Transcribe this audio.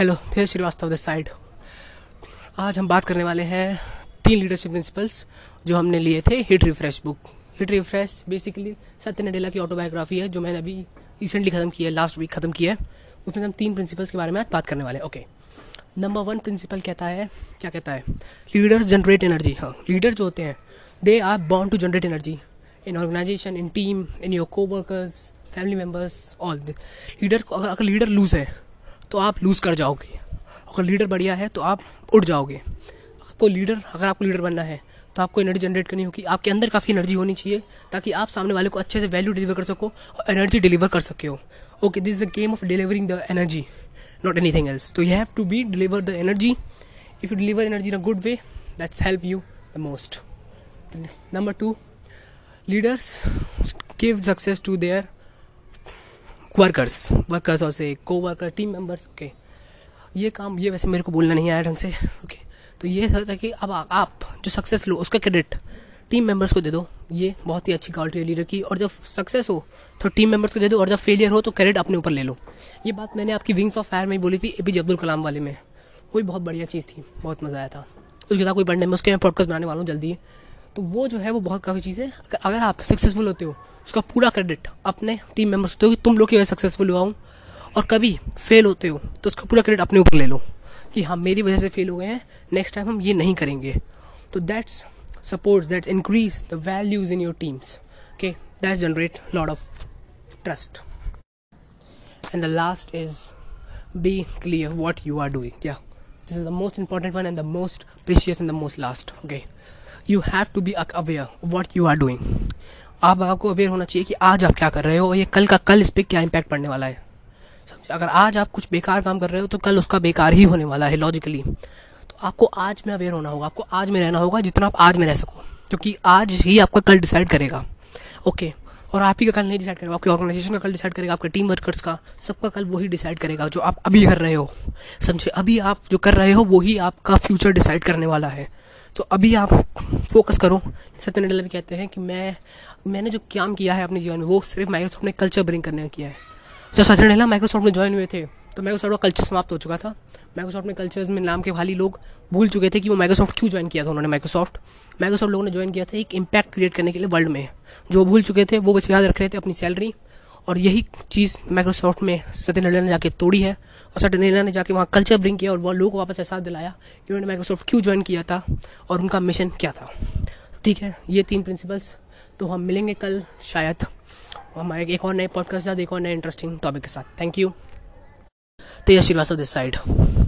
Hello थे Srivastava this side आज हम बात करने वाले हैं तीन लीडरशिप प्रिंसिपल्स जो हमने लिए थे hit refresh book hit refresh basically Satya Nadella की ऑटोबायोग्राफी है, जो मैंने अभी रिसेंटली खत्म की है लास्ट वीक खत्म की है। उसमें हम तीन प्रिंसिपल्स के बारे में आज बात करने वाले हैं। ओके नंबर वन प्रिंसिपल कहता है, क्या कहता है? लीडर्स जनरेट एनर्जी हाँ लीडर जो होते हैं they are bond to generate energy in organization in team in your coworkers family members all leader अगर लीडर लूज है तो आप लूज़ कर जाओगे। अगर लीडर बढ़िया है तो आप उठ जाओगे। आपको लीडर अगर आपको लीडर बनना है तो आपको एनर्जी जनरेट करनी होगी। आपके अंदर काफ़ी एनर्जी होनी चाहिए, ताकि आप सामने वाले को अच्छे से वैल्यू डिलीवर कर सको और एनर्जी डिलीवर कर सके हो। Okay this is a game of delivering the energy not any thing else तो you have to be deliver the energy if you deliver energy in a good way that's help you the most number to leaders give success to their workers workers और से को worker team members okay ये काम ये वैसे मेरे को बोलना नहीं आया ढंग से ओके तो ये था कि अब आ, आप जो सक्सेस लो उसका क्रेडिट टीम मेंबर्स को दे दो। ये बहुत ही अच्छी क्वालिटी है लीडर की और जब सक्सेस हो तो टीम मेंबर्स को दे दो और जब फेलियर हो तो क्रेडिट अपने ऊपर ले लो। ये बात मैंने आपकी विंग्स ऑफ़ फायर में बोली थी ए पी जे अब्दुल कलाम वाले में। वही बहुत बढ़िया चीज़ थी बहुत मज़ा आया था। उसके साथ कोई पढ़ने में उसके मैं पॉडकास्ट बनाने वाला हूँ जल्दी। तो वो जो है, वो बहुत काफ़ी चीज़ है अगर आप सक्सेसफुल होते हो, उसका पूरा क्रेडिट अपने टीम मेंबर्स होते हो कि तुम लोग की वजह सक्सेसफुल हुआ हूँ। और कभी फेल होते हो तो उसका पूरा क्रेडिट अपने ऊपर ले लो कि हाँ मेरी वजह से फेल हो गए हैं नेक्स्ट टाइम हम ये नहीं करेंगे। तो that's supports that's increase the values in your teams okay that's generate lot of trust and the last is be clear what you are doing या this is the most important one and the most precious and the most last okay you have to be aware what you are doing आप आपको aware होना चाहिए कि आज आप क्या कर रहे हो ये कल का कल इस पर क्या इम्पैक्ट पड़ने वाला है। समझे? अगर आज आप कुछ बेकार काम कर रहे हो तो कल उसका बेकार ही होने वाला है लॉजिकली तो आपको आज में अवेयर होना होगा, आपको आज में रहना होगा जितना आप आज में रह सको, क्योंकि आज ही आपका कल डिसाइड करेगा। ओके और आप ही का कल नहीं डिसाइड करेगा, आपके ऑर्गेनाइजेशन का कल डिसाइड करेगा, आपके टीम वर्कर्स का, सबका कल वही डिसाइड करेगा जो आप अभी कर रहे हो। समझे? अभी आप जो कर रहे हो, वही आपका फ्यूचर डिसाइड करने वाला है। तो अभी आप फोकस करो। सत्य नडेला भी कहते हैं कि मैं, मैंने जो काम किया है अपने जीवन में, वो सिर्फ़ माइक्रोसॉफ्ट ने कल्चर ब्रिंग करने का किया है। जब सत्य नडेला माइक्रोसॉफ्ट में ज्वाइन हुए थे तो माइक्रोसॉफ्ट का कल्चर समाप्त हो चुका था। माइक्रोसॉफ्ट में कल्चर्स में नाम के खाली लोग भूल चुके थे कि वो माइक्रोसॉफ्ट क्यों ज्वाइन किया था उन्होंने माइक्रोसॉफ्ट माइक्रोसॉफ्ट लोगों ने ज्वाइन किया था एक इम्पैक्ट क्रिएट करने के लिए वर्ल्ड में। जो भूल चुके थे, वो बस याद रख रहे थे अपनी सैलरी और यही चीज़ माइक्रोसॉफ्ट में सत्य नडेला ने जाके तोड़ी है और सत्य नडेला ने जाके वहाँ कल्चर ब्रिंग किया और वह लोगों को वापस एहसास दिलाया कि उन्होंने माइक्रोसॉफ्ट क्यों ज्वाइन किया था और उनका मिशन क्या था। ठीक है, ये तीन प्रिंसिपल्स तो हम मिलेंगे कल शायद हमारे एक और नए पॉडकास्ट साथ, एक और नए इंटरेस्टिंग टॉपिक के साथ। Thank you Tej Srivastava this side